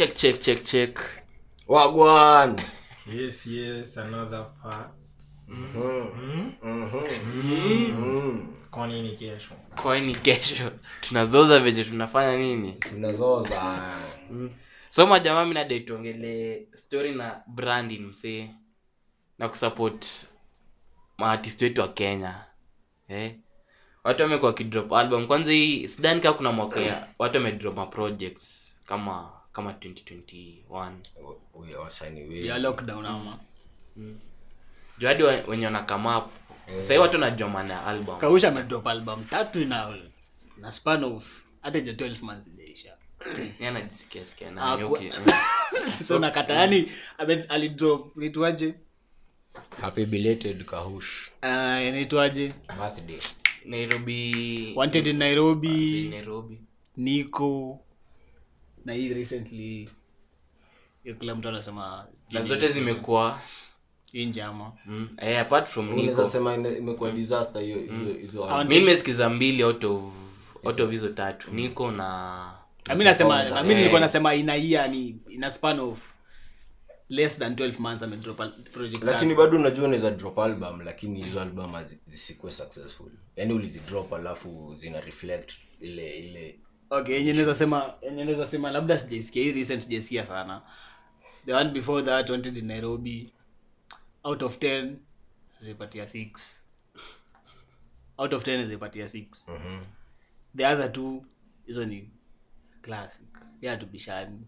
check check check check. Wagwan. Yes yes another part. Kwa nini kesho? Kwani kesho? Tunazoza venye tunafanya nini? Tunazoza. So majamaa mi nadai story na branding msee na kusupport maartist wetu wa kenya. Eh? watu wamekuwa wakidrop album. Kwanza hii sidani kaa kuna mwaka watu wamedrop ma projects kama kama 2021 Huyo wasanii wengi. ya lockdown ama? Juu hadi wa- wenye wanakama up. Sahii watu wanajua maana ya album. Kausha amedrop album tatu na na span of hata ja 12 months ijaisha anajisikia sikia Ah, so nakata yani alidrop nitwaje happy belated kahush. Uh, inaitwaje? Birthday. Nairobi. Wanted in nairobi. Nairobi. Niko na hii recently hiyo kila mtu anasema na zote zimekuwa. Hii njama. Mm. eh, apart from unaweza sema imekuwa disaster hiyo hizo hizo mimi nimesikiza mbili out of out of hizo tatu. Niko na mimi nasema Songs, na mi eh. nilikuwa nasema ina year ni ina span of less than 12 months ame drop project lakini bado unajua unaweza drop album lakini hizo album zisikuwe successful. Yaani ulizidrop alafu zina reflect ile ile okay yenye naweza sema yenye naweza sema labda sijaisikia hii recent sijaisikia sana. The one before that wanted in nairobi out of 10 zipatia 6 out of 10 zipatia 6 the other two hizo ni classic. Ya tubishani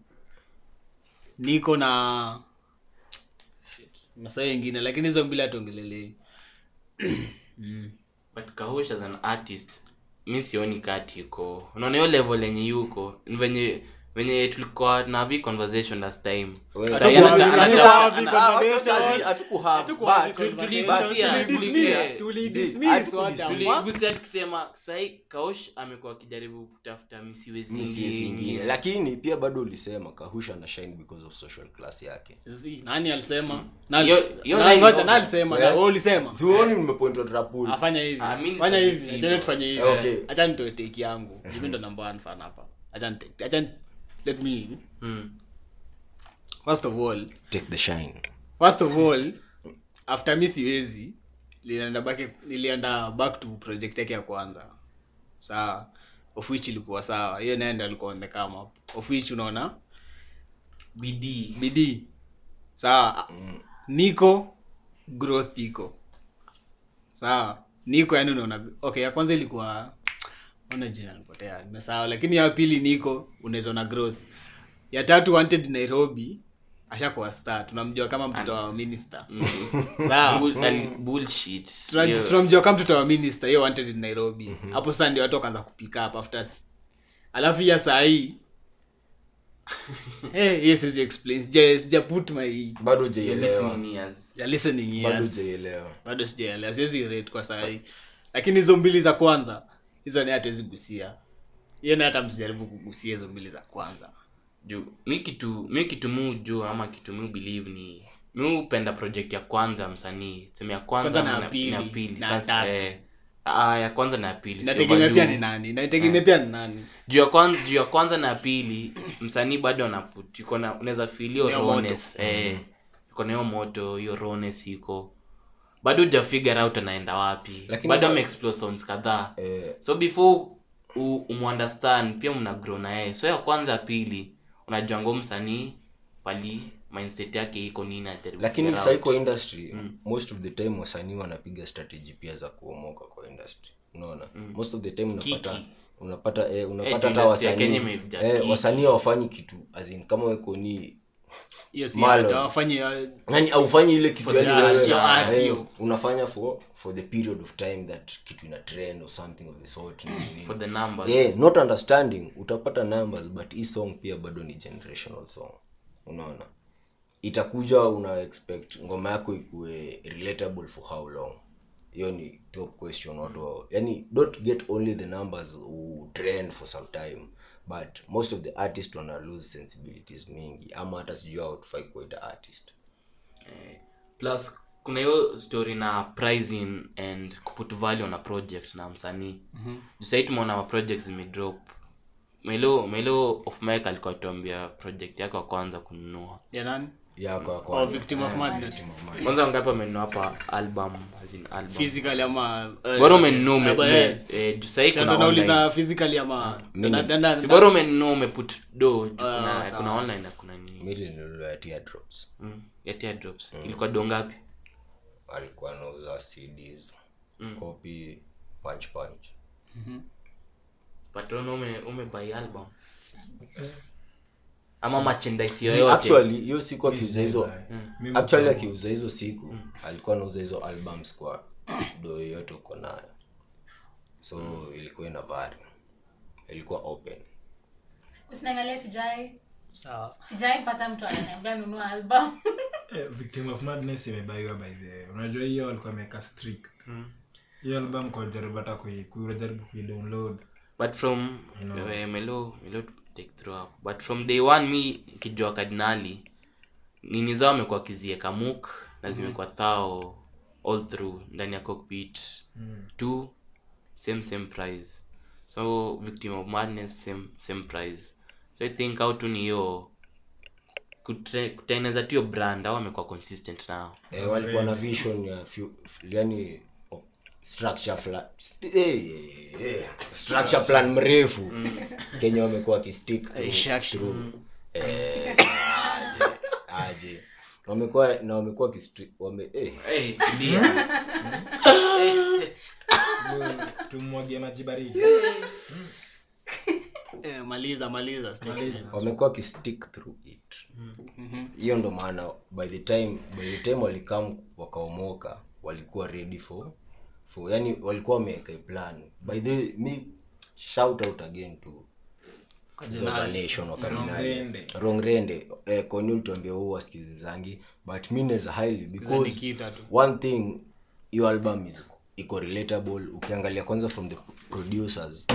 niko na masaa ingine lakini hizo mbili hatuongelelei but kahush as an artist mi sioni kati yuko unaona hiyo level yenye yuko venye venye tulikuwa na vi conversation last time. Ah, tuligusia, tukisema sai kaush amekuwa akijaribu kutafuta misiwezi Mi si- si ingine. lakini pia bado ulisema kahush ana shine because of social class yake nani alisema Nani- Yo- yo nani- line ngoja, of- nani alisema Yeah. Na wewe ulisema sioni nimepointwa trapul afanya hivi Ah, tufanye hivi Okay. acha nitoe yangu mimi ndo number one fan hapa let me Mm. first of all take the shine. first of all after mi siwezi nilienda back nilienda back to project yake ya kwanza. Sawa of which ilikuwa sawa hiyo naenda alikuwa on the come up. Of which unaona bidii. bidii. Sawa niko growth iko. Sawa niko yani unaona okay ya kwanza ilikuwa ona jina nipotea nimesawa lakini ya pili niko unaweza na growth. Ya tatu wanted nairobi ashakuwa star tunamjua kama mtoto wa minister. Sawa. Bullshit. Tunamjua kama mtoto wa minister hiyo wanted in nairobi hapo sasa ndio watu wakaanza kupika up after alafu ya saa hii hey, yes put my jaielewa bado sijaelewa siwezi rate kwa sahii. Lakini hizo mbili za kwanza hizo ni hatuwezi gusia. Hiyo ni hata msijaribu kugusia hizo mbili za kwanza. Juu mi kitu mi kitu mu juu ama kitu mi believe ni mi upenda project ya kwanza msanii. Sema ya kwanza Kwanza na ya pili, sasa eh, ah, ya kwanza na pili pia ni nani inategemea pia ni nani. Juu ya kwanza juu ya kwanza na ya pili msanii bado anaput iko na unaweza feel hiyo rawness eh iko na hiyo moto hiyo rawness iko bado huja out anaenda wapi. Lakini bado ba- ameexplore sounds kadhaa. Eh, so before u- umuunderstand pia mna grow na yeye. So ya kwanza ya pili unajua ngo msanii pali mindset yake iko nini lakini figure sai out. kwa industry most of the time wasanii wanapiga strategy pia za kuomoka kwa industry. Unaona? Most of the time unapata Kiki. unapata eh, Eh, unapata hata industry ya wasanii Kenya imejaa eh, kiki. wasanii hawafanyi kitu as in kama weko ni wafanye yani aufanyi ile kitu the yani art, wewe, your art, eh, unafanya for for the period of time that kitu ina trend or something of the sort for the numbers. Yeah, not understanding utapata numbers but hii song pia bado ni generational song. Unaona? Itakuja una expect ngoma yako ikuwe relatable for how long? Hiyo ni top question watu wao yani don't get only the numbers trend for some time but most of the artist wana lose sensibilities mingi ama hata sijui autufai tufai kuita artist. Plus kuna hiyo story na pricing and kuput value on a project na msanii. Mm-hmm. sahii tumeona maproject zimedrop. Melo melo of mike alikuwa tuambia project yake wa kwanza kununua. Ya oh, kwanza. wangapi of madness. Kwanza ngapi amenunua hapa album as in album? Physically ama eh, bora umenunua eh, eh, eh, umenunua umeput do Ah, kuna online na kuna mm, ya teardrops. Ilikuwa do ngapi? Alikuwa anauza cds. Copy punch punch. Patron ume ume buy album ama merchandise See, yoyote. hiyo siku akiuza hizo Mimi actually akiuza hizo siku alikuwa anauza hizo albums kwa do yoyote uko nayo. So ilikuwa ina vari ilikuwa open. Usinaangalia sijai. Sawa. Sijai mtu ananiambia nunua album. Eh, victim of madness imebaiwa by the unajua hiyo alikuwa ameweka strict. Hiyo album kwa jaribu hata kui- kujaribu kuidownload. But from eh, melo melo to take throughout but from day one mi kijua kardinali nini zao amekuwa kizieka muk na zimekuwa thao all through ndani ya cockpit. Two same same price so victim of madness same same price so i think au tu ni hiyo kutengeneza tu hiyo brand au amekuwa consistent nao. Eh, walikuwa na vision ya few, yani structure fla, eh, eh, eh, structure plan mrefu. Kenya wamekuwa wakistick through- eh, aje, aje. Wamekuwa na wamekuwa wame eh, hey, tumwagie maji baridi. Eh, maliza maliza wamekuwa kistick through it. Hiyo ndo maana by the time by the time walikam wakaomoka walikuwa ready for for yani walikuwa wameweka plan. By the me shout out again to Nation wa Kardinali. Rongrende. eh, koni ulituambia huu wasikilizangi but mi neza highly because one thing hiyo album is iko relatable. Ukiangalia kwanza from the producers.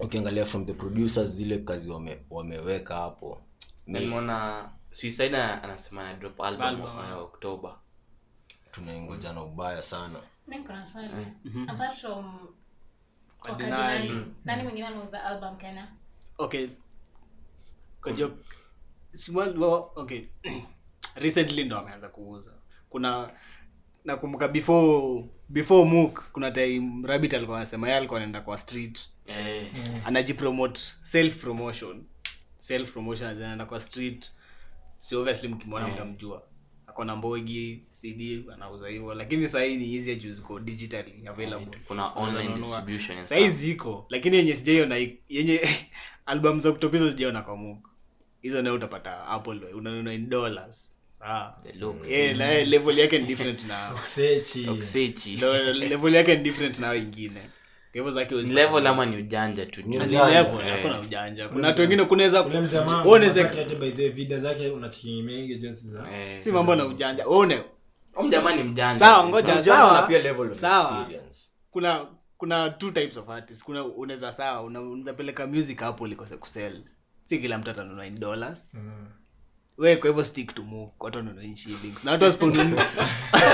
Ukiangalia from the producers zile kazi wame, wameweka hapo. Ni nimeona suicide anasema na drop album Album, uh, oktoba tunaingoja na ubaya sana. Okay. Okay. Recently ndo ameanza kuuza. Kuna nakumbuka before before mook kuna time rabbit alikuwa anasema yeye alikuwa anaenda kwa street. Eh, anajipromote self promotion self promotion anaenda kwa street. Si obviously mkimwona mtamjua ako na mbogi cd anauza hivyo. Lakini sahii ni hizi juu ziko digitally available. Kuna online distribution sahii ziko lakini yenye sijaiona yenye album za kutopiza sijaiona kwa muk hizo nayo utapata apple unanunua in dollars. Sawa. Yeah, level yake ni different na level yake ni different na ingine kwa hivyo zake Ni level ama ni ujanja tu? Ni ni level hakuna ujanja. Kuna watu wengine kunaweza ule mjamaa unaweza by the video zake unachikingi mengi jinsi za Eh, si mambo na ujanja. One huyu ni mjanja. Sawa ngoja sawa. pia level of experience. kuna kuna two types of artists. Kuna unaweza sawa una- unaweza peleka music hapo ulikose kusell. Si kila mtu atanunua in dollars. We kwa hivyo stick to mu watu wanunua in shillings. Na watu wasiponunua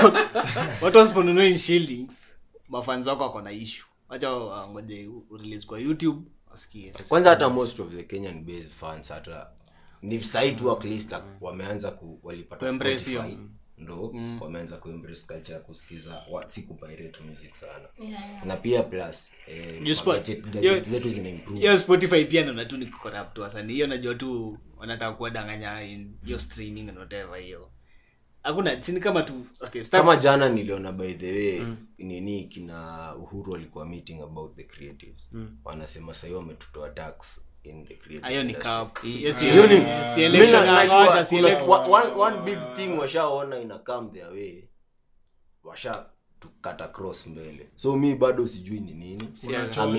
watu wasiponunua in shillings. Mafanzi wako wako na issue wacha ngoje release kwa youtube wasikie. Kwanza hata most of the kenyan based fans hata ni sahi tu at least like, wameanza ku walipata Spotify, ndo mm. wameanza kuembrace culture ya kusikiza si kupirate music sana. Yeah, yeah. na pia plus eh, zetu zina improve. spotify pia naona tu ni kucorrupt wasanii hiyo najua tu wanataka kuwadanganya in hiyo streaming and whatever hiyo hakuna chini kama tu okay start kama jana niliona by the way nini kina uhuru walikuwa meeting about the creatives. Wanasema sahii wametutoa tax in the creative one, big thing washaona ina come their way. Washa tukata cross mbele. So mi bado sijui ni nini. I'm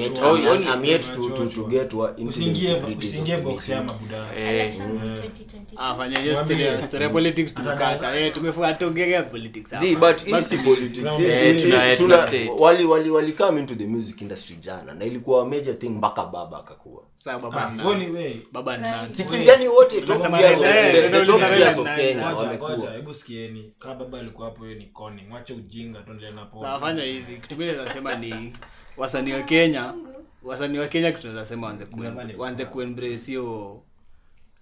yet- to- to- to get into the usiingie nitty-gritties usiingie box ya mabuda. Elections in 2022. Ah, fanya hiyo story story politics tumekata eh tumefua tuongelea politics hapa. But hii Back si to politics. Hii- hii- tuna- tuna- tuna state. wali wali wali come into the music industry jana na ilikuwa major thing mpaka baba akakuwa Sawa, baba Wewe wewe baba nani? Siki- wote top tiers of- eh, the- the tunauliza top tiers of? Kenya wamekuwa hebu sikieni. Kama baba alikuwa hapo hiyo ni conning wacha ujinga tuendelee na Sawa, poa fanya hivi. Kitu mi nazasema ni wasanii wa kenya. Wasanii wa kenya tunaweza sema waanze ku- waanze kuembrace hiyo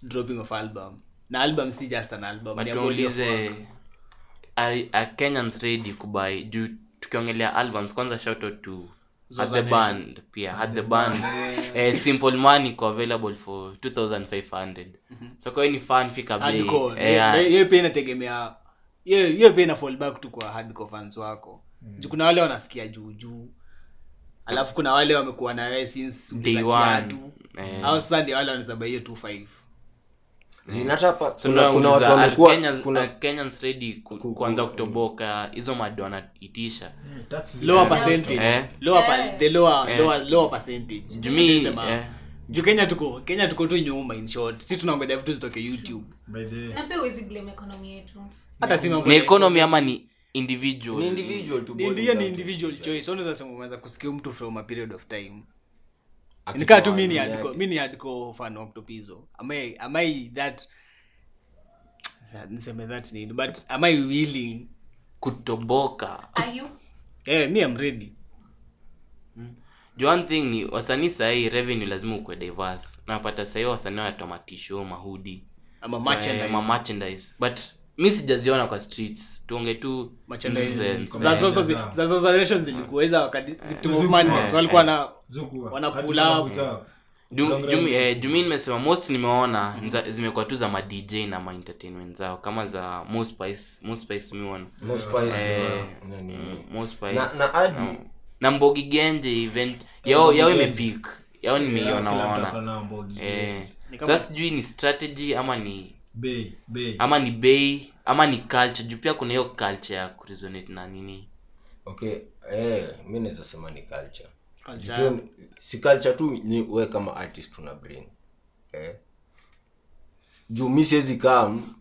dropping of album. Na album si just an album ni a body of tuulize work. are, are kenyans ready kubai juu tukiongelea albums kwanza shout out to the band pia. Had the band. Eh, simple money iko available for 2500 so kwa hiyo ni fan fika bei Hardcore. eh, Ye- yeah. ye- hiyo pia inategemea hiyo pia ina fall back tu kwa hardcore fans wako juu kuna wale wanasikia juu juu. Alafu kuna wale wamekuwa na wewe since Day kiatu. Eh. au sasa ndio wale wanasaba hiyo 25 kuna watu wamekuwa kuna kenyans ready ku, ku, kuanza kutoboka? Hizo madi wanaitisha. Lower percentage. Eh. lower pa- the lower lower lower percentage. Jumi, Nasema, juu kenya tuko kenya tuko tu nyuma in short. Si tunangoja vitu zitoke youtube. By the way. na pia huwezi blame economy yetu. Hata si mambo ni economy ama ni individual. Ni individual Ni- body ndiyo ni individual choice. Unaweza sema unaweza kusikia mtu from a period of time. Nikaa tu mi ni hardcore- ni hardcore fan wa Octopizo. am I am I that niseme that nini? But am I willing? Kutoboka. Are you? Eh me I'm ready. Juu one thing ni wasanii sahii revenue lazima ukwe diverse. Napata sahii wasanii wanatoa matisho mahudi. Ama eh, merchandise. ma merchandise. But mi sijaziona kwa streets. Tuonge tu associations zilikuweza wakati eh, walikuwa na jumi- eh, jumi nimesema most nimeona zimekuwa tu za ma dj na ma entertainment zao kama za miona Eh, na mbogi genje event. Yao yao imepik yao nimeiona waona eh. Sasa sijui ni strategy ama ni Bei, bei. ama ni bei ama ni culture. Juu pia kuna hiyo culture ya kuresonate na nini? Okay eh mi naweza sema ni culture. Culture. Pia si culture tu ni we kama artist una bring eh. Juu mi siwezi kam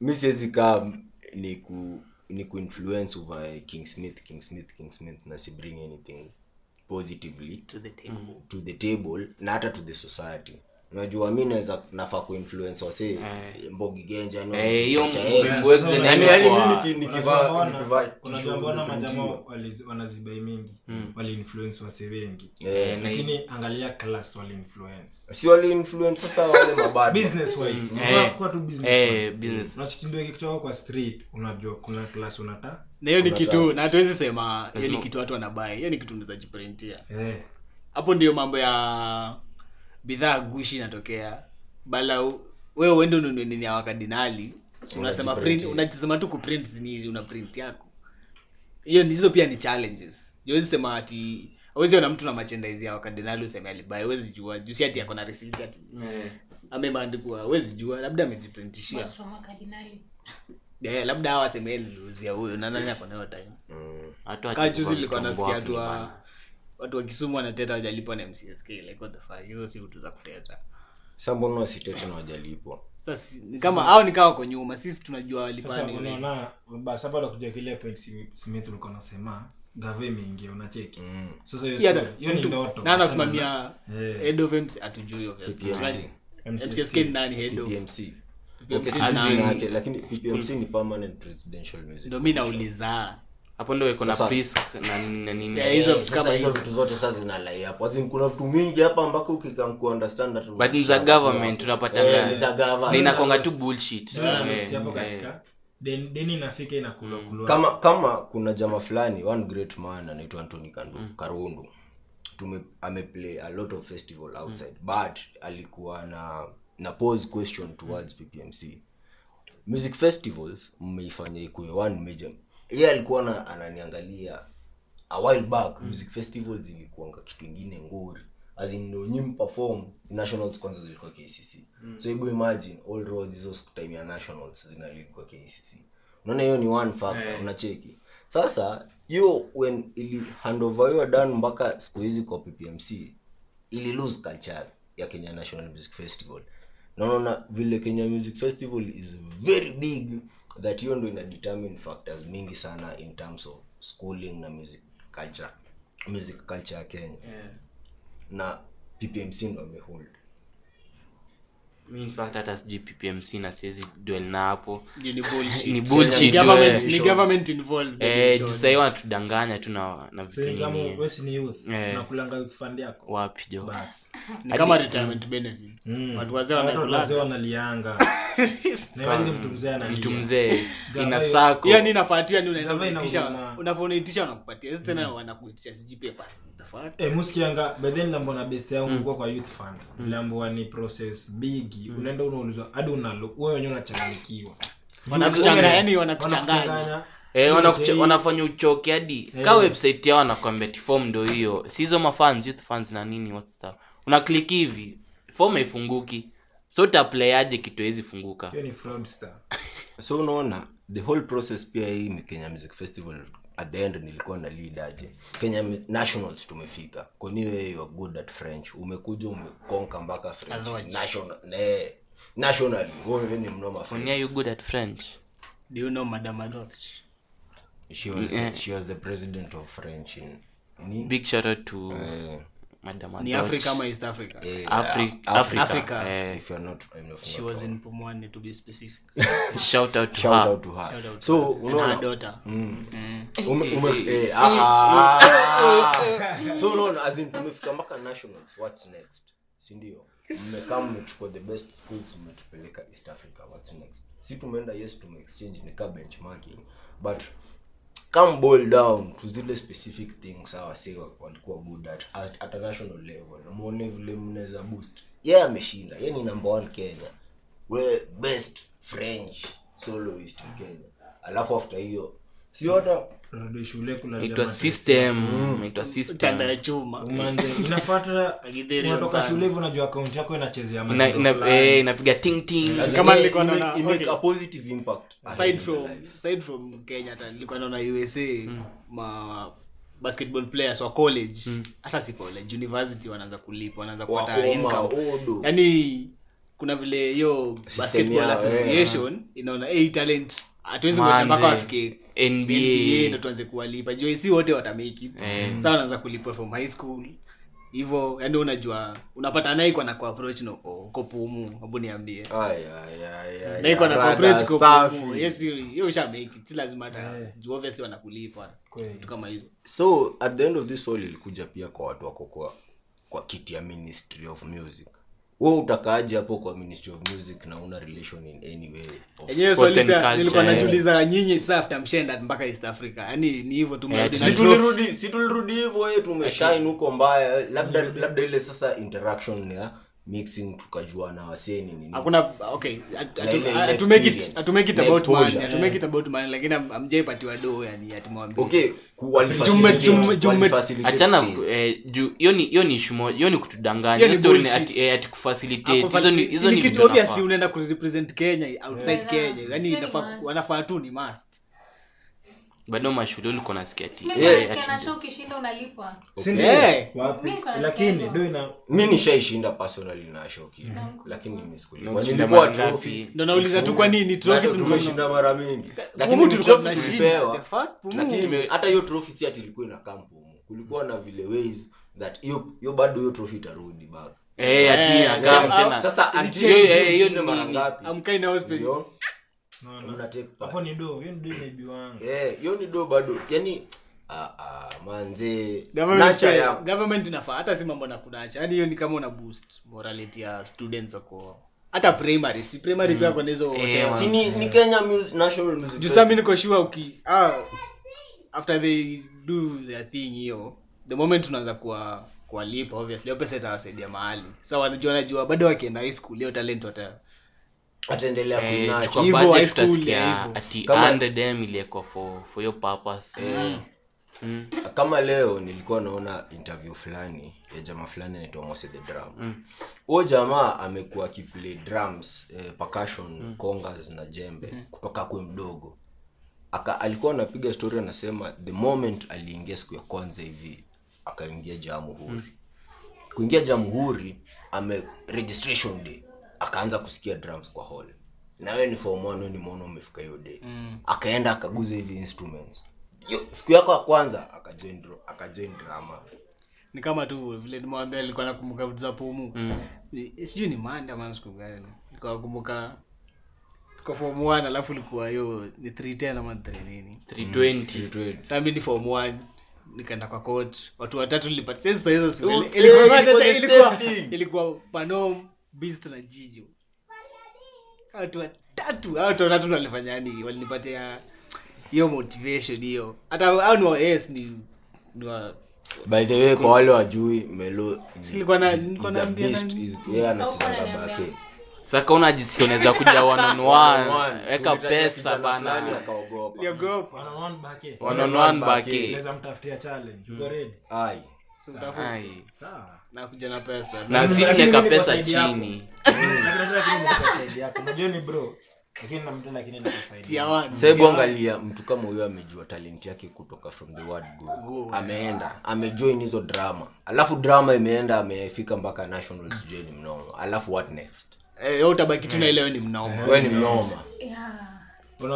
mi siwezi kam ni ku ni kuinfluence over king smith king smith king smith na si bring anything positively to the table. to the table na hata to the society unajua mi naweza nafaa kuinfluence wase mbogi genja Eh, eh. Yaani- yaani kwa- mi niki- nikivaa Unajua nikivaa mbona- unajua t-shirt mbona majamaa wanazibai mingi? Waliinfluence wase wengi. Eh, lakini angalia class waliinfluence. Si wali sasa wale mabado. Business wise Eh, Kuwa- kuwa tu business eh, wise. business. unachikindua kikutoka kwa street unajua kuna class unata na hiyo ni kitu na hatuwezi sema hiyo ni kitu watu wanabai hiyo ni kitu eh. Hapo ndio mambo ya bidhaa gushi inatokea. Bala we wewe uende ununue nini ya wakardinali? Unasema print unasema tu kuprint zinizi una print yako. Hiyo hizo pia ni challenges. Huwezi sema ati awezi ona mtu na machendaizi ya wakardinali useme alibai wezi jua. Jusi ati ako na receipt ati ameandikwa wezi jua labda amejiprintishia. Yeah, labda hawa aseme niliuzia huyo na nani ako time? Watu kaa wakivua juzi nilikuwa vitu nasikia mbwaki watu wa bana. watu wa kisumu wanateta wajalipwa na mcsk like what the fuck? Hizo si vitu za kuteta. Sa mbona wasitete na wajalipwa? Sasa ni kama au nikawa wako nyuma sisi tunajua sasa walipani unaona basi hapa nakuja kile point smith ulikuwa nasema gave imeingia unacheki. Sasa hiyo hiyo ni ndoto. na anasimamia Eh. head of MC atujui obviously. MCSK ni nani head of ni yake lakini ppmc ni permanent residential music. Ndio mimi nauliza hapo ndo iko na prisk na nini. Yeah, hizo Eh, vitu kama hizo vitu zote sasa zinalai hapo azin kuna vitu mingi hapa ambako ukikam kuunderstand that but ni za government tunapata yeah, ni za government. na inakonga tu bullshit. Eh, hapo eh. katika den- deni inafika inakula kulwa. Kama kama kuna jama fulani one great man anaitwa Anthony Kandu, karundu. Tume ameplay a lot of festival outside but alikuwa na na pose question towards ppmc music festivals mmeifanya ikuwe one major yeye alikuwa na, ananiangalia a while back music festival zilikuanga kitu ingine ngori. As in ndo nyi perform nationals kwanza zilikuwa kcc so hebu imagine all roads hizo time ya nationals zinalid kwa kcc unaona hiyo ni one factor unacheki. Sasa hiyo when ili handover hiyo done mpaka siku hizi kwa ppmc ili lose culture ya kenya national music festival. Naona vile kenya music festival is very big that hiyo ndo ina determine factors mingi sana in terms of schooling na music culture music culture ya kenya. Na ppmc ndo amehold Mi in fact hata sijui ppmc na siwezi dwell na hapo. Ni bullshit. ni bullshit. Ni tu, government- eh. ni government involved eh, sahii wanatudanganya tu na, na vitu Eh. unakulanga youth fund yako? Wapi jo? Basi ni kama retirement benefit Mm. watu wazee Watu wanakula wazee wanalianga. Na imagine mtu mzee ina Gava- sako. Hiyo ni nafuatia ni unaenda Gava ina kuitisha huruma. unafaa unaitisha wanakupatia tena wanakuitisha sijui papers the fuck Eh, muskianga bedhen lambo na best yangu mm. kwa youth fund. Lambo ni process bigi unaenda unaulizwa hadi unalo wewe wenyewe wanakuchanganya Wanakuchanganya. Eh, wanafanya uchoke hadi. Ka website yao wanakwambia ti form ndo hiyo. Si hizo mafans youth fans na nini what una click hivi form haifunguki. So utaplayaje kitu hawezi funguka. Hiyo ni fraudster. So unaona the whole process pia hii ni kenya music festival at the end nilikuwa na lead aje. Kenya nationals tumefika. Kwaniwe you are good at french? Umekuja umekonka mpaka french. National, ne, nationally wewe ni mnoma french. Onia, you good at french? Do you know madam Adolch she was, the, she was the president of french in, in big shout out to eh, madam ni africa ama east africa? Eh, Afri- Af- Africa. Africa. Eh, if you're not, I'm not she was in pumwani to be specific. Shout out to shout her. out to her. Shout out so and her unaona daughter. ume, ume, eh, ah, ah. so unaona as in tumefika mpaka nationals what's next? Sindio mmekaa mmechukua the best schools mmetupeleka east africa what's next? Si tumeenda yes tumeexchange nika benchmarking. But come boil down to zile specific things sawa walikuwa good at, at, at a national level. Mwone vile mnaweza boost. Ye yeah, ameshinda. Ye ni number one kenya. We best french soloist in kenya. Alafu after hiyo si hata rudi shule kulalia system. Itwa system. Umanze, inafata unatoka shule hivi unajua akaunti yako inachezea Ina- ina- eh, inapiga ting ting. Kama nilikuwa naona- imake a positive impact. Aside from aside from kenya hata nilikuwa naona usa ma basketball players wa college hata si college university wanaanza kulipa wanaanza kupata income. yani kuna vile hiyo basketball association inaona hey, talent hatuwezi ngoja mpaka wafike NBA. ndo tuanze kuwalipa. Juu si wote watamake mm. Eh. saa wanaanza kulipwa from high school. Hivyo yani unajua unapata naikwa na kuapproach na uko uko pumu. Hebu niambie. Naiko na rada kwa pumu. Yes hiyo usha make it si lazima hata juu obviously wanakulipa. Kweli. vitu kama hizo. So at the end of this all ilikuja pia kwa watu wako kwa kwa kiti ya ministry of music we utakaaje hapo kwa ministry of music na una relation in any way of enyewe swali pia nilikuwa eh. najiuliza nyinyi sasa after mshenda mpaka east africa yani ni hivyo tu si tulirudi si tulirudi hivyo ye tumeshine huko mbaya. Labda labda ile sasa interaction ya mixing tukajua na waseni nini. Hakuna okay Na ile- ile it experience. atumake it about money exposure. atumake it about money lakini am- amjaipatiwa do yani okay achana eh, juu hiyo ni hiyo ni issue moja hiyo ni kutudanganya. Hiyo hiyo story ati, eh, ati kufacilitate. Hizo ni hizo ni kitu obviously unaenda kurepresent kenya outside Yeah. kenya. yani Hiyo ni inafaa- must. wanafaa tu ni must bado mashule ulikuwa nasikia eh, lakini mi nishaishinda personally na shoki lakini ngapi? nauliza tu kwa nini? Tumeshinda mara mingi. Lakini tulipewa. Hata hiyo si ati ilikuwa ina kampumu kulikuwa na vile ways that hiyo bado hiyo trofi itarudi back. Eh ati Eh, sasa- amkai na hospital. Mna take part. hapo ni do hiyo ni do imeibiwanga Eh, hiyo ni do bado. Yani ah, ah, manze Government government inafaa. Hata si mambo na kunacha yani hiyo ni kama una boost morality ya students wako. Hata primary si primary pia kwenye hizo si ni, ni Kenya music, National Music juu sasa mi niko sure uki ah, after they do their thing hiyo the moment unaanza kuwa kuwalipa obviously hiyo pesa itawasaidia mahali. Sa wanajua najua bado wakienda high school hiyo talent wata ataendelea eh, Kama- 100m for for your purpose. Kama leo nilikuwa naona interview fulani ya jamaa fulani anaitwa Mose the drum. Huyo jamaa amekuwa akiplay drums eh, percussion congas na jembe kutoka kwe mdogo. Aka, alikuwa anapiga story anasema the moment aliingia siku ya kwanza hivi akaingia jamhuri. Kuingia jamhuri ame registration day akaanza kusikia drums kwa hall. Na wewe ni form one ni mono umefika hiyo day. Akaenda akaguza hivi instruments. Yo, siku yako ya kwanza akajoin akajoin drama. Ni kama tu vile nimwambia alikuwa nakumbuka vitu za pumu mm. sijui ni manda ama siku gani. Nilikuwa nakumbuka tuko form 1 alafu ilikuwa hiyo ni 310 ama 3 nini. 320 sasa mimi ni form 1 nikaenda kwa court. Watu watatu nilipata sasa hizo siku ilikuwa eh, ilikuwa panom beast na jijo watu watatu hao watu watatu walifanya walinipatia hiyo motivation hiyo hata hao ni yes ni ni wa by the way kwa wale wajui melo Silikuwa na- nilikuwa naambia nani? yeye anachezanga bake saka unajisikia unaweza kuja one on one weka pesa bana akaogopa niogopa One on one bake. one on one bake. Unaweza mtafutia challenge. You ready? ai So utafuta. Ai. Sawa. Na na pesa na chini one. Sahebu angalia mtu kama huyo amejua talent yake kutoka from the word go. Ameenda. Amejoin hizo drama. Alafu drama imeenda amefika mpaka national sijui ni mnoma alafu what next? Hey, utabaki tu na ile ni mnoma we ni mnoma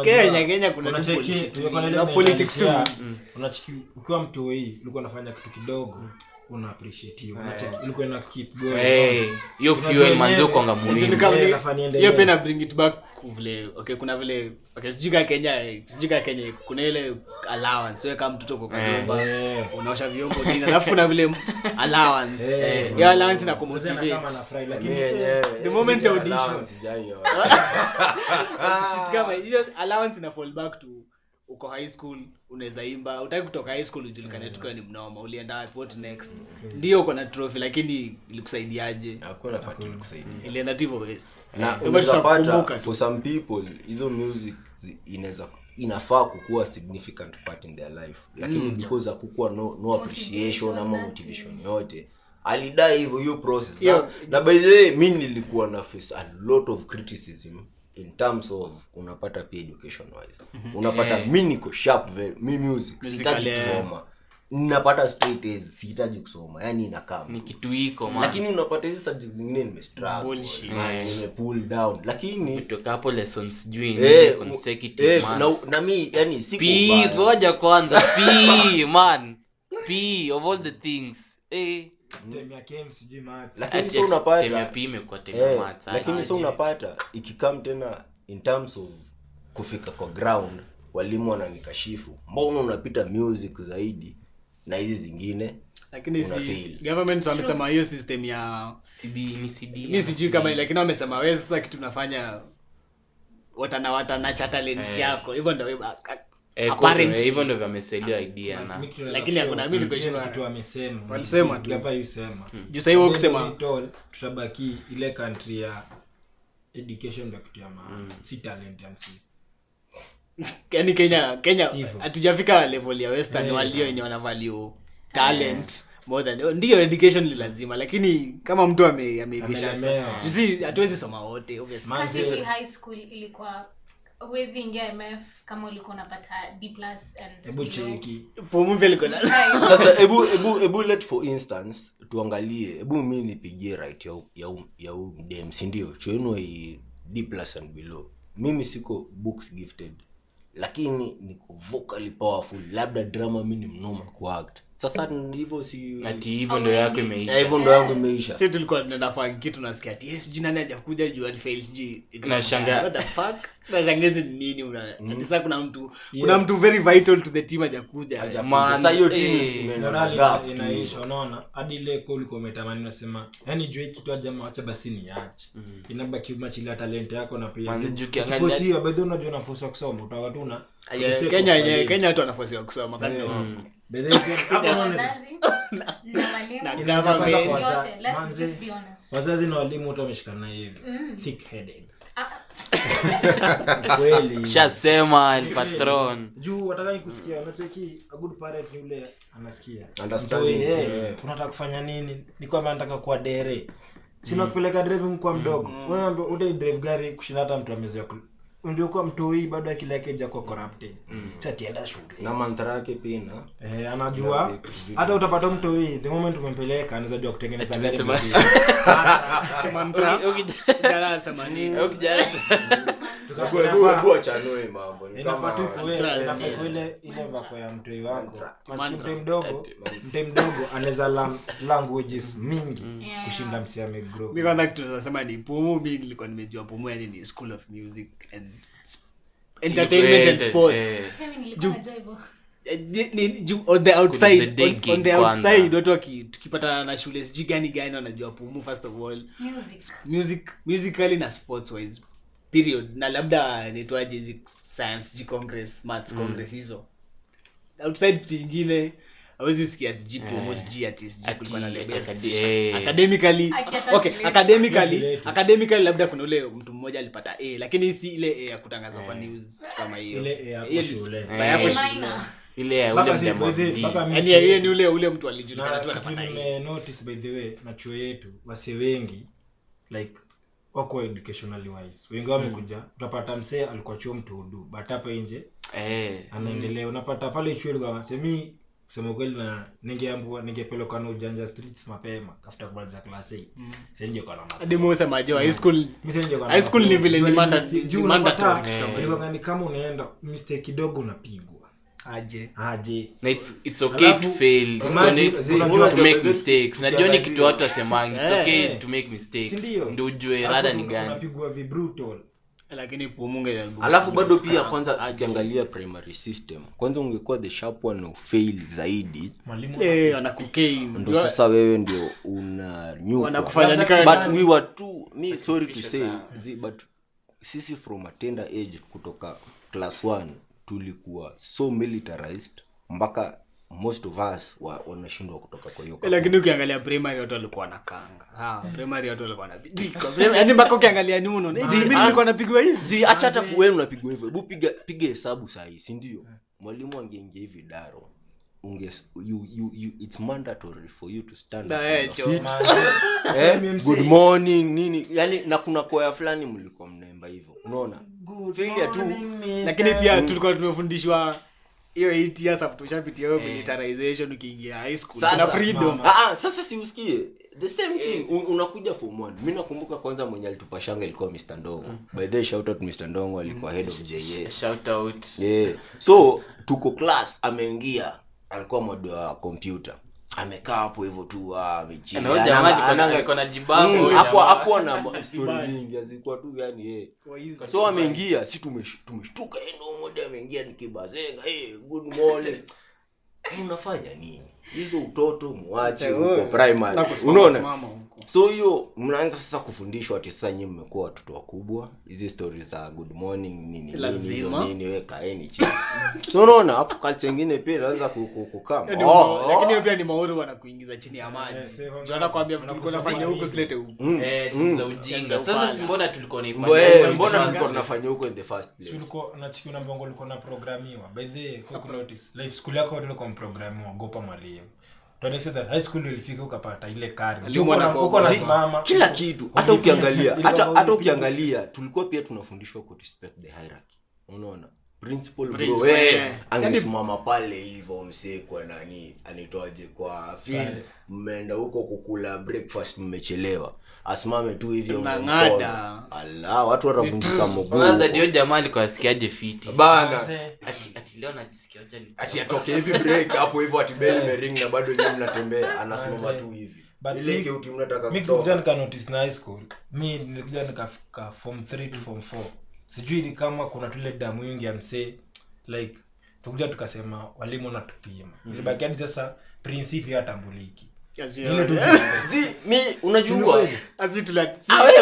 Kenya, Kenya kuna unacheki- tu bullshit tuko na mingi. ile Na politics mentality tu ya- unacheki ukiwa mtu hii ulikuwa unafanya kitu kidogo una appreciate hiyo unacheki ulikuwa ina keep going. Hey, hiyo fuel manzi ukonga muhimu Eh, hiyo pia na bring it back vile okay kuna vile okay sijui Kenya sijui Kenya kuna ile allowance wewe kama mtoto uko kwa nyumba Eh. unaosha vyombo nini alafu kuna vile allowance. Eh. hiyo allowance na kumotivate. kama nafurahi lakini Mi yenyewe, The moment audition. allowance sijaiona. shit kama hiyo allowance ina fall back to uko high school unaweza imba. Utaki kutoka high school ujulikane tukiwa ni mnoma. Ulienda wapi? What next? Ndio uko na trophy lakini ilikusaidiaje? Hakuna pati ilikusaidia. Ilienda tu hivyo na for some people hizo music inaweza inafaa kukuwa significant part in their life. Lakini because hakukuwa no, no appreciation ama motivation yote. Alidai hivyo hiyo process. Na, na by the way mi nilikuwa na face a lot of criticism in terms of unapata pia education wise. Unapata mi niko sharp very, mi music sihitaji kusoma. Napata straight A's sihitaji kusoma yani inakaa ni kitu iko lakini unapata hizi subject zingine nimestruggle Bullshit. man, nimepull down. Lakini hapo lessons sijui eh, consecutive eh, man. na, na mi yani si p ngoja kwanza. P man. P of all the things. Eh Maths. lakini so unapata. eh, lakini so unapata ikikam tena in terms of kufika kwa ground walimu wananikashifu. Mbona unapita music zaidi na hizi zingine lakini Una si government wamesema hiyo system ya CB cd mi sijui kama lakini wamesema we sasa kitu nafanya watana watana cha talent yako. Hivyo ndio Eh, hivyo ndo idea na Lakini hakuna- niko kitu. Walisema tu. Yusema. Juu ukisema- tutabaki ile country ya education ndo kitu ya maana. Si talent ya msi yani kenya kenya hatujafika level ya western yeah, walio wenye wanavalue talent more than ndio education ni lazima lakini kama mtu ame- ameivisha Amelemewa. jusi hatuwezi soma wote obviously. High school ilikuwa huwezi ingia mf kama ulikuwa unapata d plus and hebu cheki. Sasa hebu hebu hebu let for instance tuangalie hebu mi nipigie right ya u- ya u- ya u mdem sindio choeno i d plus and below. Mimi siko books gifted lakini niko vocally powerful labda drama mi ni mnoma kuact sasa hivyo si ati hivyo ndo yako Eh, imeisha. Hivyo ndo yangu imeisha. Si tulikuwa tunafanya kitu nasikia ati yes sijui. Nani hajakuja juu what the fuck? Ni nini una sasa kuna mtu kuna mtu very vital to the team hajakuja. Hajakuja. Sasa hiyo eh. tu inaisha unaona? Hadi ile ulikuwa umetamani unasema yani jua kitu ajama wacha basi niache. Inabaki machilia talent yako na pia juu by the way unajua unafosa kusoma utakuwa tu una kenya watu wanafosiwa kusoma kani Wazazi na walimu wote wameshikana hivi watakai Ah, shasema juu kusikia nacheki a good parent ni ule anasikia Understanding, Mtoi, eh, yeah. unataka kufanya nini ni kwamba nataka kuwa dere sina kupeleka driving kwa mdogo unaambia ude drive gari kushinda hata mtu amezoea ku- mtoi bado akili yake corrupted mm. satienda shule na manthara yake pina Eh, anajua hata utapata mtoi the moment umempeleka anaweza jua kutengeneza. Mantra. Achanue mambo ile ile vako ya mtoi wako. Mtoi mdogo mtoi mdogo anaweza languages mingi kushinda nasema ni pumu mi nilikuwa nimejua pumu yani ni school of music and entertainment and sports. on the outside on, on the outside watu tukipatana na shule sijui gani gani wanajua pumu first of all. Music. music musically na sports wise period. Na labda nitwaje science ji congress maths congress hizo. Outside kitu ingine awezi sikia acad- eh. academically. Okay academically. academically labda kuna ule mtu mmoja alipata a lakini si ile a ya kutangazwa kwa news kama hiyo. Ile A ya shule. Eh. ile Yaani ni ule ule mtu alijulikana tu anapata notice by the way na chuo yetu wase wengi like wako educationally wise. Wengi wamekuja utapata msee alikuwa chuo mtuhudu but hapa nje Eh, anaendelea. Unapata pale chuo ilikuwa semi kusema kweli na ningeambua ningepelekwa na ujanja streets mapema kafuta kumaliza class 8 sasa kwa na hadi mwesema jo high school Mimi sasa kwa High school ni vile ni manda- juu ilikuwa ni kama unaenda mistake kidogo unapigwa aje. Aje. Na it's, it's okay Alafu, to fail It's imagine, okay zi- to make mistakes. najua ni kitu watu wasemangi. It's Eh, okay to make mistakes. Ndio ujue rada ni gani. unapigwa vibrutal lakini pumunge alafu bado pia kwanza tukiangalia primary system kwanza ungekuwa the sharp one ufail zaidi mwalimu eh ndo sasa wewe ndio una nyuka. Wanakufanya Sasa nika- but we were too me sorry to say but sisi from a tender age kutoka class 1 tulikuwa so militarized mpaka most of us wa, wanashindwa kutoka kwa hiyo lakini ukiangalia primary watu walikuwa na kanga. Sawa primary watu walikuwa yaani mpaka ukiangalia nyuma unaona hivi mimi nilikuwa napigwa hivi. zi acha hata kuwe unapigwa hivyo. Hebu piga piga hesabu sahii si ndio? Mwalimu angeingia hivi daro unge you, you, you, it's mandatory for you to stand Na, up eh, on your cho. feet. Eh, eh, good morning nini? Yani na kuna koya fulani mlikuwa mnaimba hivyo. Unaona failure tu. lakini pia tulikuwa tumefundishwa hiyo 8 years after ushapitia hiyo militarization ukiingia high school. Sasa, na freedom. Ah, ah, sasa si usikie the same thing. Hey. unakuja form one. Mi nakumbuka kwanza mwenye alitupashanga ilikuwa mr ndongo. By the way, shout out mr ndongo alikuwa head of ja shout out. Yeah. so tuko class ameingia. Alikuwa modo wa kompyuta amekaa hapo hivyo tu ah. Mm, hakuwa- na story mingi azikuwa tu yani yeah. so ameingia si tumeshtuka yeye ndo moja ameingia nikibazenga hey, good morning. Unafanya nini? Hizo utoto mwache huko primary. Unaona. So hiyo mnaanza sasa kufundishwa ati sasa nyinyi mmekuwa watoto wakubwa. Hizi stori za good morning nini nini Lazima. nini we kaeni chini. So unaona hapo ingine pia inaweza kukama Yaani oh, lakini hiyo pia ni mauri wanakuingiza chini ya maji. Juu vitu ulikuwa unafanya huku silete huku eh za ujinga. Sasa si mbona tulikuwa naifanya huko mbona tulikuwa tunafanya huko in the first place? ulikuwa mbongo ulikuwa unaprogramiwa? By the way, quick notice life school yako watu ulikuwa mprogramiwa gopa mwalimu to an extent that high school ulifika ukapata ile kari. Uko na- anakuwa- uko nasimama kila kitu. Hata ukiangalia hata hata ukiangalia tulikuwa pia tunafundishwa ku respect the hierarchy. Unaona? Principal bro eh angesimama pale hivyo msee kwa nani anitoaje kwa field? Mmeenda huko kukula breakfast mmechelewa asimame tu hivyo mkono. ala watu watavunjika mguu. Ndio jamaa alikuwa asikiaje fiti? Bana. Ati ati leo najisikia ni ati atoke hivi break hapo hivyo ati bell imering na bado yeye mnatembea. Anasimama tu hivi. But ile mi- mnataka mi kuja kutoka nika notice na high school mi nilikuja nikafika form 3 to form 4 sijui ni kama kuna tule damu nyingi ya msee like tukuja tukasema walimu wanatupima ilibaki hadi sasa prinsipi hatambuliki mi unajua?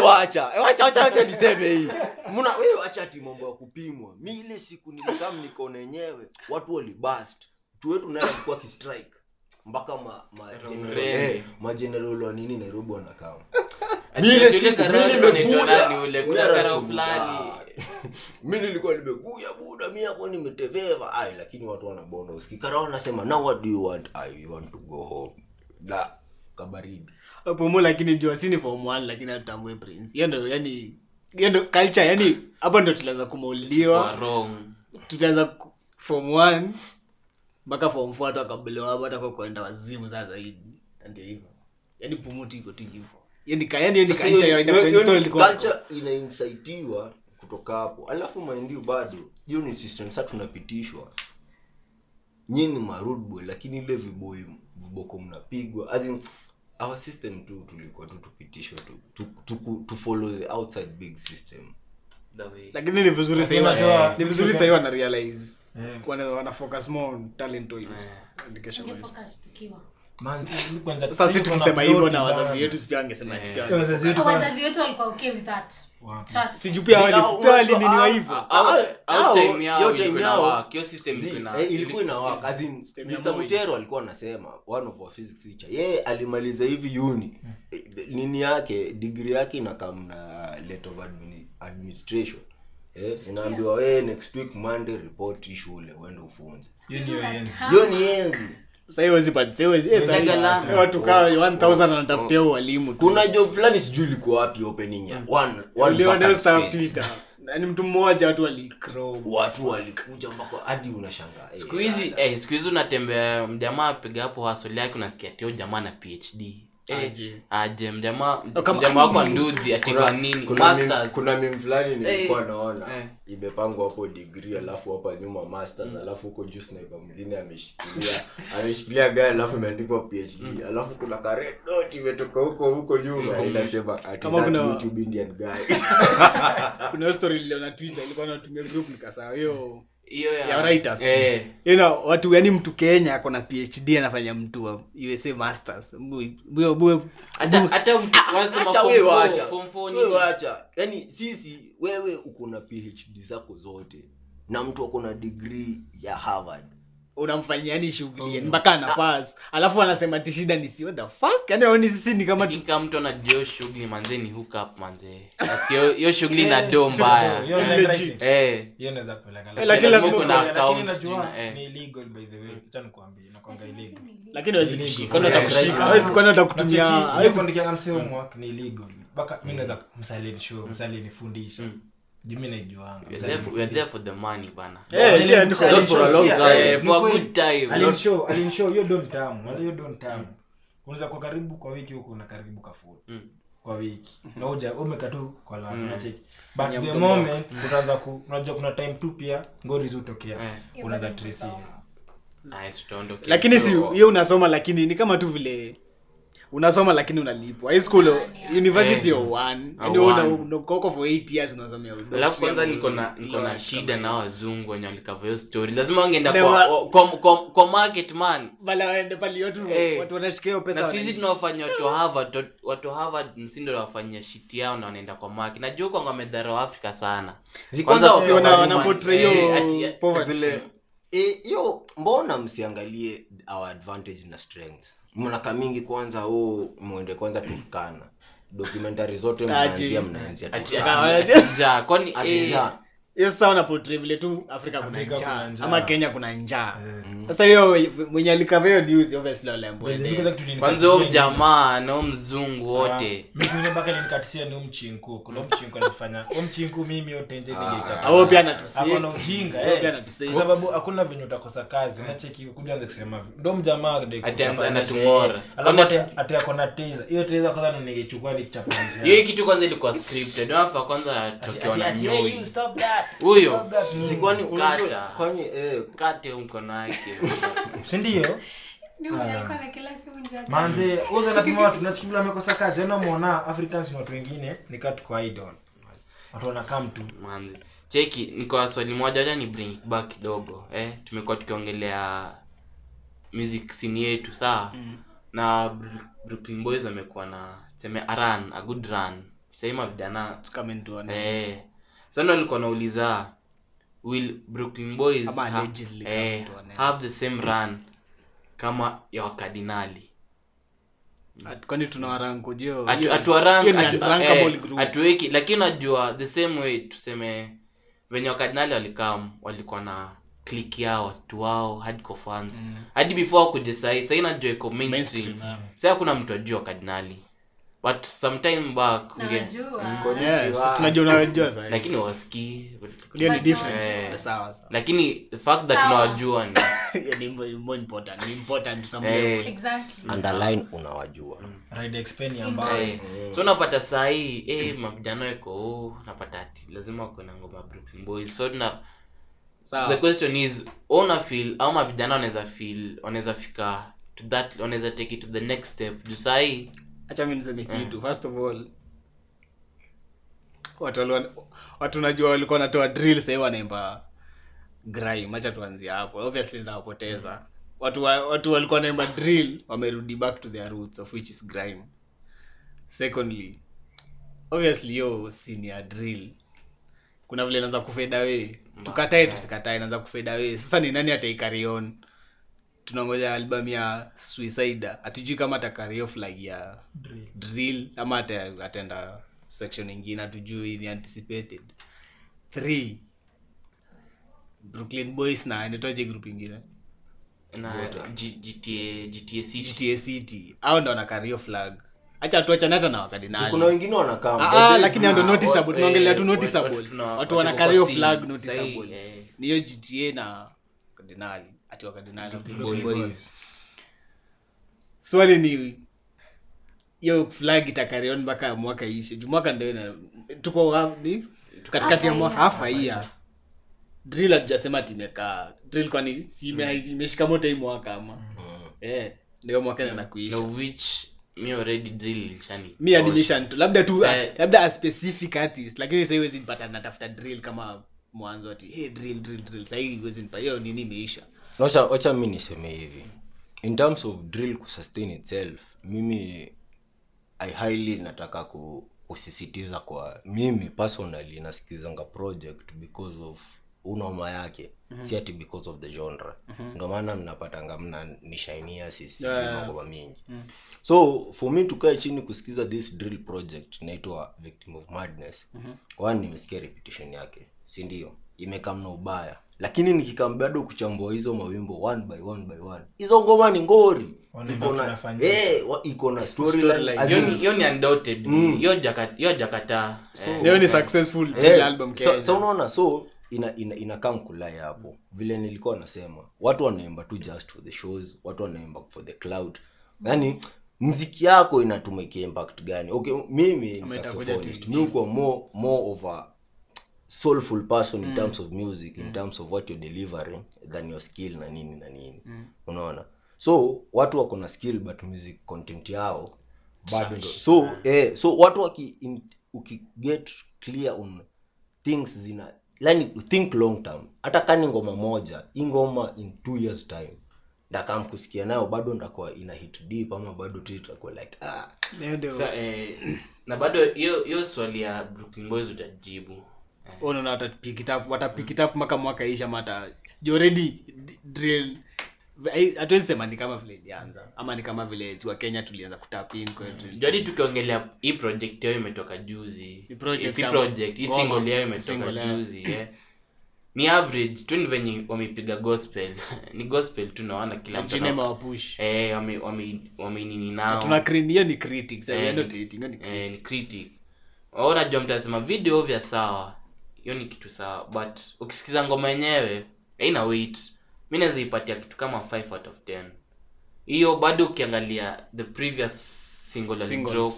Wacha. Wacha wacha wacha niseme hii. Mna wewe wacha ati mambo ya kupimwa. Mi ile siku nilikam nikaona enyewe watu walibast mtu wetu naye alikuwa kistrike. Mpaka ma ma eh, ma wa nini Nairobi wanakama mi Ah. mi nilikuwa nimeguya buda mi ako nimeteveva. Ai lakini watu wanabonda usikikarao wanasema now what do you want? I want to go home kabaridi pomo lakini jua si ni form one lakini hatutambue prince. Hiyo yani hiyo culture yani hapo ndo tulianza kumauliwa. Wrong. Tutaanza form one mpaka form four hata wakabulewa hapo hata kwa kuenda wazimu saa zaidi. Ndio hivyo. Yani pumutu iko tu hivyo. Yani ka yani ni culture hiyo- ya ina hiyo- hiyo install ni ilikuwa culture inainsaitiwa kutoka hapo. Alafu maendio bado hiyo ni system sasa tunapitishwa. Nyinyi ni marudboy lakini ile viboi viboko mnapigwa. As in, our system tu tulikuwa tu tupitishwa tu, tu, tu, to follow the outside big system. Lakini ni vizuri ni vizuri wana realize Eh. wana, wana focus more on talent education wise Ungefocus tukiwa Man, sisi kwanza- sasa si tuko na tukisema hivyo na wazazi wetu sipia angesema pia wetu bana. wazazi wetu walikuwa okay with that. Sijuu pia wali Au- pia au- walininiwa au- hivyo. Au- au au- time yao hiyo ilikuwa time ina yao- work, hiyo system Zi, ilikuwa ina- eh. Mutero alikuwa anasema one of our physics teacher yeye alimaliza hivi uni. Eh, nini yake digri yake inakam na letter of administration. Inaambiwa unaambiwa next week monday report shule uende ufunze. Hiyo ni enzi. Wezi eh, watu kaa 1000 wanatafutia ualimu kuna job fulani sijui ilikuwa wapi opening ya. One, one. Twitter. Yaani mtu mmoja watu watu walikuja mpaka hadi unashangaa. Eh, siku hizi eh, siku hizi unatembea mjamaa apiga hapo hasoli yake unasikia tio jamaa na phd Aje. mjamaa wako nduhi atikwa nini? kuna meme- masters. kuna meme fulani nilikuwa Eh, naona. Hey. imepangwa hapo digri alafu hapa nyuma masters alafu huko juu sniper mwingine ameshikilia. Ameshikilia gari alafu imeandikwa phd alafu kuna karedot red dot imetoka huko huko nyuma. Inasema ati Kama that kuna- YouTube Indian guy. Kuna story niliona twitter ilikuwa natumia group nikasaa hiyo hiyo ya, ya writers. Eh, you know, watu yani mtu kenya akona phd anafanya mtu wa usa masters? Acha yani sisi wewe uko na phd zako zote na mtu ako na degree ya harvard unamfanyia yani shughuli yani mpaka anapas alafu anasema ti shida ni si what the fuck? Yani aoni sisi ni kama tu mtu anajua shughuli manzee ni hook up manze. Nasikia hiyo- shughuli na do mbaya. Hiyo ni eh. Hiyo inaweza kupeleka. Eh, lakini lazima kuna najua eh. ni illegal by the way. Acha nikwambie, inakuanga illegal. lakini hawezi kushika kwani atakushika hawezi kwani atakutumia hawezi kuandikia msemo homework ni illegal. Mpaka mimi naweza msalini show msalini fundisha juu mi naijuanga. We're there for, we're there for the money bana. Eh, si ati tuko- Not for a long time. For a good time alinshow alinshow hiyo don tamu hiyo don tamu unaweza kwa karibu kwa wiki huku na karibu kafuru kwa wiki. Na uja umeka tu kwa lab unacheki. But the moment unaanza ku unajua kuna time tu pia ngori zutokea unaweza trace hiyo. Nice lakini si hiyo unasoma lakini ni kama tu vile unasoma lakini unalipwa. High school university yeah. one. Yani unakoko for 8 years unasomea. Alafu kwanza niko na niko na shida na wazungu wenye walikava hiyo story. Lazima wangeenda kwa, kwa, kwa, kwa market man. Bala waende pale yote hey. watu wanashikia hiyo pesa na sisi wanaishi. tunawafanya watu wa harvard watu- watu wa harvard si ndio wafanyia shit yao na wanaenda kwa market. Najua kwanga wamedharau afrika sana. Kwanza wana- portray eh, hiyo poverty. vile. Eh, hiyo mbona msiangalie our advantage na strengths mnaka mingi kwanza o mwende kwanza tukana dokumentari zote mnaanzia mnaanzia Turkana. ati- ati njaa. Eh, hiyo sasa wanapotray vile tu afrika kuna njaa. ama kenya kuna njaa. Sasa hiyo mwenye alikava hiyo news obviously mjamaa mzungu wote. mi mpaka ni umchinku kuna umchinku umchinku mimi pia eh. hakuna venye utakosa kazi. Kusema ndo mjamaa eh. teza hiyo teza kwanza hiyo kitu kwanza ilikuwa scripted. Kwanza tokewa na ati, hey, you nyoi stop that. Huyo. Sikwani kwani eh, kate mkono wake. Si ndio? Ni mwenye alikuwa na kila siku njaa. manze uzanapima watu nachikivila amekosa kazi. Anamwona africans watu wengine ni kwa idol. Watu wanakaa mtu. Cheki niko swali moja aja ni bring back kidogo eh? Tumekuwa tukiongelea music scene yetu saa na brooklyn boys wamekuwa na seme aran a good run. Sema vijana. Come into one. eh sana walikuwa nauliza will brooklyn boys Ama ha, eh, have the same run kama ya wakardinali kwani unrankable eh, lakini najua the same way tuseme venye wakardinali walikam walikuwa na click yao watu wao hardcore fans. Hadi before kuja sahii sahii najua iko mainstream. Mainstream, sahii hakuna mtu ajua wakardinali but sometime back unge- tunajua unawajua lakini wasikii. Hiyo ni But Eh. sawa sawa lakini the fact that Sawa. ni ni more- more important ni important to some Eh. level. Exactly. underline unawajua. Ride Expeni ambayo Eh, so unapata sahii eh, mavijana iko oh, unapata ati lazima na ngoma Brooklyn Boys. So tuna the question is una feel au mavijana wanaweza feel wanaweza fika to that wanaweza take it to the next step. Juu sahii acha mi niseme kitu. First of all watu watu najua walikuwa wanatoa drill sahii wanaimba grime. Acha tuanzia hapo. Obviously ndawapoteza watu wa, watu walikuwa wanaimba drill wamerudi back to their roots of which is grime. Secondly obviously yo senior drill. Kuna vile naanza kufeda wee tukatae tusikatae naanza kufeda wee sasa ni nani ataikari on tunangoja album ya suicide. Hatujui kama atakario flag ya Drill. drill ama ataenda section ingine hatujui ni anticipated. Three. Brooklyn boys na inatoje group ingine? Na GTA GTA City. Gta city. Au ndo wanakario flag. Acha tuachane hata na wakadinali. Kuna wengine wanakaa Ah, ah, lakini ando noticeable. tunaongelea tu eh, noticeable. watu wana wako flag noticeable. Sahi, eh. ni hiyo gta na kardinali ati swali ni hiyo flag itakarion mpaka mwaka ishe juu mwaka ndio tuko ni katikati ya mwaka. Hafa hiya drill hatujasema timekaa drill kwani si ime- imeshika moto hii mwaka ama? Eh ndio mwaka inaenda na kuisha which mi already drill ilishani mi admission tu. Labda tu Say, labda a specific artist lakini sasa hiwezi nipata natafuta drill kama mwanzo ati hey, drill drill drill. Sasa hivi nipata hiyo nini imeisha wacha wacha mi niseme hivi in terms of drill kusustain itself mimi i highly nataka ku, kusisitiza kwa mimi personally nasikizanga project because of unoma yake mm-hmm. si ati because of the genre mm-hmm. maana mnapatanga mna nishainia sisi Yeah. magoma mingi mm. so for me tukae chini kusikiza this drill project inaitwa victim of madness mm-hmm. kwani nimesikia repetition yake si ndio imekam na ubaya. Lakini nikikam bado kuchambua hizo mawimbo one by one by one. Hizo ngoma ni ngori. Wanaimba iko na eh, iko na storyline. Storyline. hiyo ni- undoubted hiyo jaka- hiyo jakata ni successful Eh, album so, so unaona so ina, ina, inakaa mkulai hapo. Vile nilikuwa nasema watu wanaimba tu just for the shows watu wanaimba for the cloud yani mziki yako inatumikia impact gani? Okay mimi ni saxophonist. mi uko more, more of a soulful person in terms of music in terms of what you're delivering than your skill na nini na nini. Unaona? So watu wako na skill but music content yao bado so eh, so watu waki in, ukiget clear on things zina yani think long term. Hata kani ngoma moja hii ngoma in two years time ndakam kusikia nayo bado ndakuwa ina hit deep ama bado tu itakuwa like ah. Sa- eh, na bado hiyo hiyo swali ya brooklyn boys utajibu unaona watapick it up watapick it up mpaka mwaka isha mata you already drill. Hatuwezi sema ni kama vile ilianza ama ni kama vile tu wa kenya tulianza kutapin jadi tukiongelea hii project yao imetoka juzi. Si project hii single yao imetoka juzi eh. ni average tu ni venye wamepiga gospel. Ni gospel tu naona kila mtu mawapush eh wame wame wamenini nao. Tuna ni critics Eh, eh, ni- eh, ni critic. Mtasema video vya sawa hiyo ni kitu sawa but ukisikiza ngoma yenyewe haina weight. Mi naweza ipatia kitu kama 5 out of 10 hiyo bado ukiangalia the previous single Singles. drop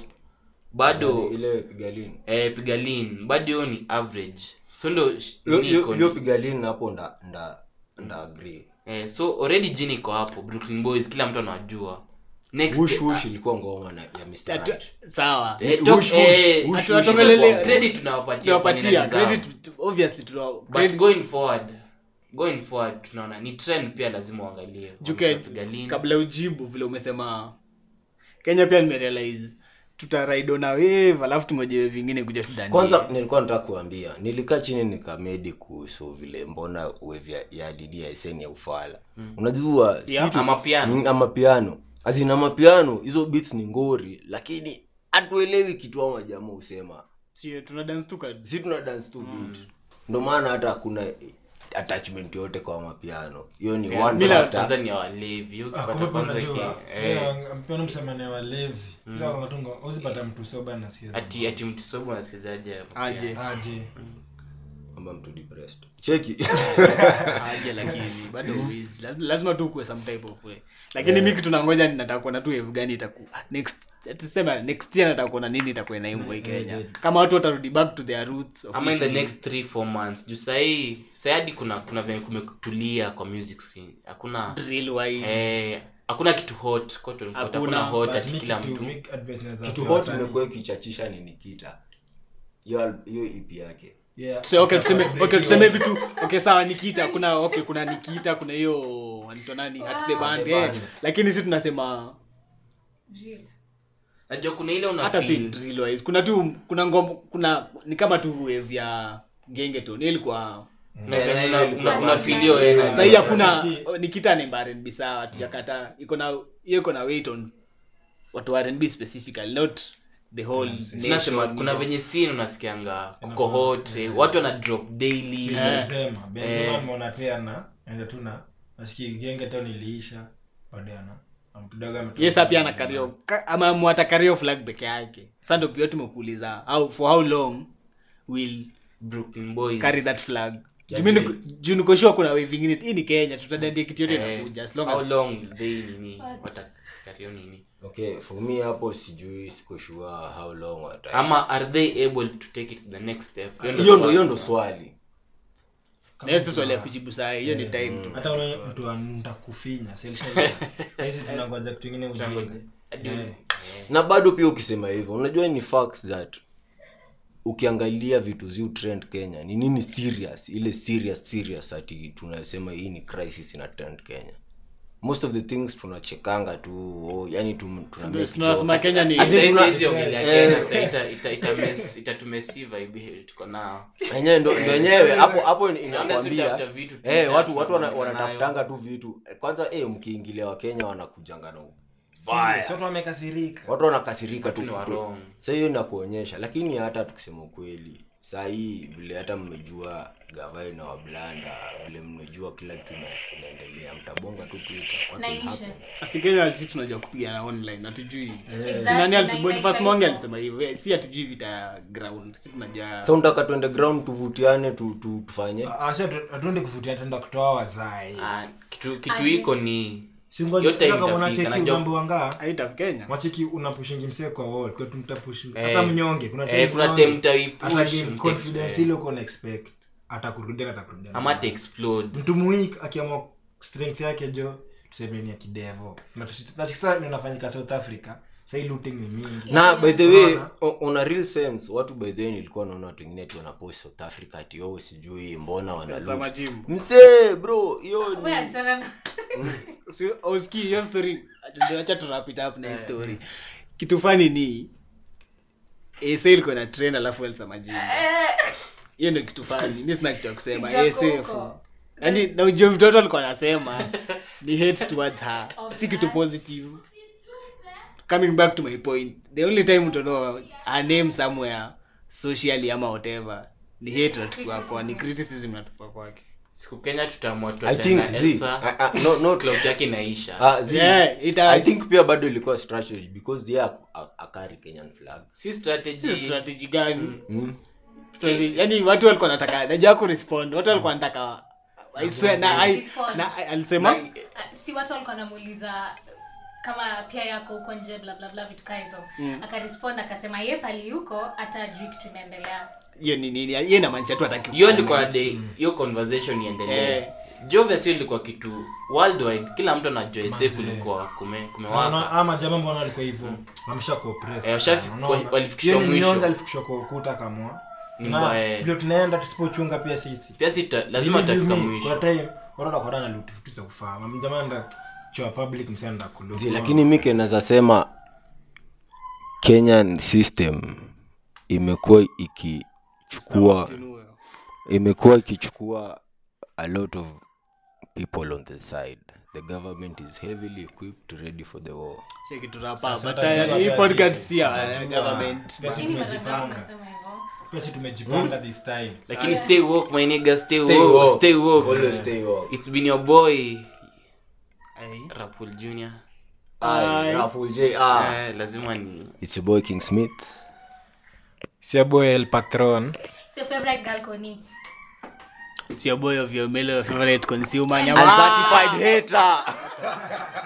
bado ile pigalini eh, pigalin bado hiyo ni average. So ndo hiyo pigalin hapo nda nda nda agree. Eh, so already jini iko hapo brooklyn boys kila mtu anajua wush wush ilikuwa ngoma na ya Mr. Right. sawa eh, talk- wush, eh, wush, Atu- wush atuongelele- credit tunawapatia kwa nini tunawapatia credit tu- obviously tuna but going forward going forward tunaona ni trend pia lazima uangalie juke Wamepiga lean. kabla ujibu vile umesema kenya pia nimerealize tutaraido na wave alafu tumejewe vingine kuja tudani kwanza nilikuwa nataka kuambia nilikaa chini nikamedi kuhusu vile mbona wave ya, ya didi ya ya ufala unajua si tu- Amapiano. Mm, ama piano azina mapiano hizo beats ni ngori lakini hatuelewi kitu ama jamaa husema. Sio, tuna dance tu ka- si tuna dance tu beat. Ndo maana hata hakuna attachment yote kwa mapiano. Hiyo ni Yeah, one factor. kwanza ni walevi. Ah, ukipata kwanza ki- eh, ila uzipata mtu soba nasikiza ati ati mtu sobo anasikizaje hapo? Aje. Aje Kwamba mtu depressed. Cheki. Aje lakini bado wizi lazima, tu kuwe some type of way. Lakini mi kitu nangoja ninataka kuona tu wave gani itakuwa next tuseme next year nataka kuona nini itakuwa inaimbwa hii kenya. kama watu watarudi back to their roots of ama in the next 3 4 months. Juu sahi sahii kuna kuna venye kumetulia kwa music screen. Hakuna drill wise. Eh hakuna kitu hot Hakuna, hot ati kila mtu kitu hot imekuwa ikichachisha ni nikita. Hiyo hiyo ep yake Yeah. so okay tuseme okay it tuseme vitu okay sawa nikita kuna okay kuna nikita kuna hiyo nani hat the band eh lakini si tunasema najua kuna ile una hata si drill wise. Kuna tu kuna ngom kuna ni kama tu wave ya genge tu nilikuwa sahii hakuna nikita naimba rnb sawa tujakata iko na hiyo iko na weight on watu wa rnb specifically not the whole nation. Kuna venye sin unasikianga kuko hot eh, watu wana drop daily. Benzema Eh. pia na enda tu na nasikia genge tao niliisha baadaye ana pia kario ama mwata kario flag peke yake. Ndio pia tumekuuliza how for how long will Brooklyn carry that flag Juu juu nikoshua kuna wave ingine hii ni kenya tutadandia kitu yote Eh, inakuja okay for me hapo sijui sikoshua how long wata ama are they able to take it to the next step? Hiyo ndo hiyo ndo swali. swali. Ya kujibu saa hiyo ni time tu. Hata ule mtu ntakufinya sahizi tunangoja kitu ingine ujenge Eh. na bado pia ukisema hivyo unajua ni facts that ukiangalia vitu ziu trend kenya ni nini serious? Ile serious serious ati tunasema hii ni crisis ina trend kenya. Most of the things tunachekanga tu oh, yani tum- tuna make tunasema joke. kenya ni Hasa Ati hizi tuna- hizi ongelea Eh. Ndo hapo inakwambia eh watu wanatafutanga tu vitu. Kwanza eh mkiingilia wakenya wanakujanga na watu wamekasirika. Watu wanakasirika tu sa hiyo inakuonyesha. Lakini hata tukisema ukweli sahii vile hata mmejua gavai na wablanda vile mmejua kila kitu ina- inaendelea mtabonga tu tunajua kupigana online hatujui. Alisema hivyo si vita ya ground. Si sa unataka tuende ground tuvutiane tu, tu, tufanye? Atuende kuvutiana tuenda kutoa wazae Ah, kitu kitu iko ni wacheki unapushingi msee kwa wall kwa tumtapush Eh, hata mnyonge kuna eh, kuna time mtaipush, hata game mta- confidence ile uko na expect. Atakurudia atakurudia ama ata explode. Mtu muik akiamua strength yake jo tuseme ni ya kidevo. Na tusi- inafanyika south africa sahii looting ni mingi. Na by the way on a real sense. Watu by the way nilikuwa naona watu wengine ati wanapost south africa ati oh sijui mbona wana msee bro hiyo usikii hiyo story. Acha turapit up na hii story. Kitu fani ni ese ilikuwa na trend alafu elsa majimbo hiyo ndio kitu fani mi sina kitu ya kusema. Esefu yaani na vitu watu walikuwa ni hate towards her. Si kitu positive coming back to my point the only time utaona a name somewhere socially ama whatever ni hate natupa kwa ni criticism natupa kwake. Siku kenya pia bado ilikuwa strategy because ye akari kenyan flag. Si strategy. Si strategy gani? Strategy yani watu walikuwa wanataka najua ku watu walikuwa wanataka I swear na I, Respond. na I- alisema si watu walikuwa wanamuuliza kama pia yako huko nje bla bla bla vitu kaa hizo. Akarespond akasema ye pali yuko hata ajui kitu inaendelea. Hiyo ni nini? Hiyo inamaanisha tu ataki hiyo ndiko de hiyo conversation iendelee. Eh. Jove sio ilikuwa kitu worldwide kila mtu anajua ese kulikuwa kume, Wana- na, ama jamaa mbona alikuwa hivyo? Wamesha kuoppress Eh, walifikishwa mwisho. mnyonge alifikishwa kwa ukuta kamwa na ndio tunaenda tusipochunga pia sisi. Pia si lazima tutafika mwisho. kwa time watu watakuwa na loot vitu za kufaa. Jamaa zi lakini mike nazasema kenyan system imekuwa ikichukua imekuwa ikichukua a lot of people on the side the government is heavily equipped ready for the war uh, sisi Lakini tumejipanga. this time stay woke my nigga stay, Stay woke, woke. stay woke Always stay woke. it's been your boy. Rapul junior Aye, Raful J. Ah. eh, lazima ni It's your boy King Smith. siaboy el patron It's your favorite girl Connie. It's your boy of your male favorite consumer And nyama certified hater.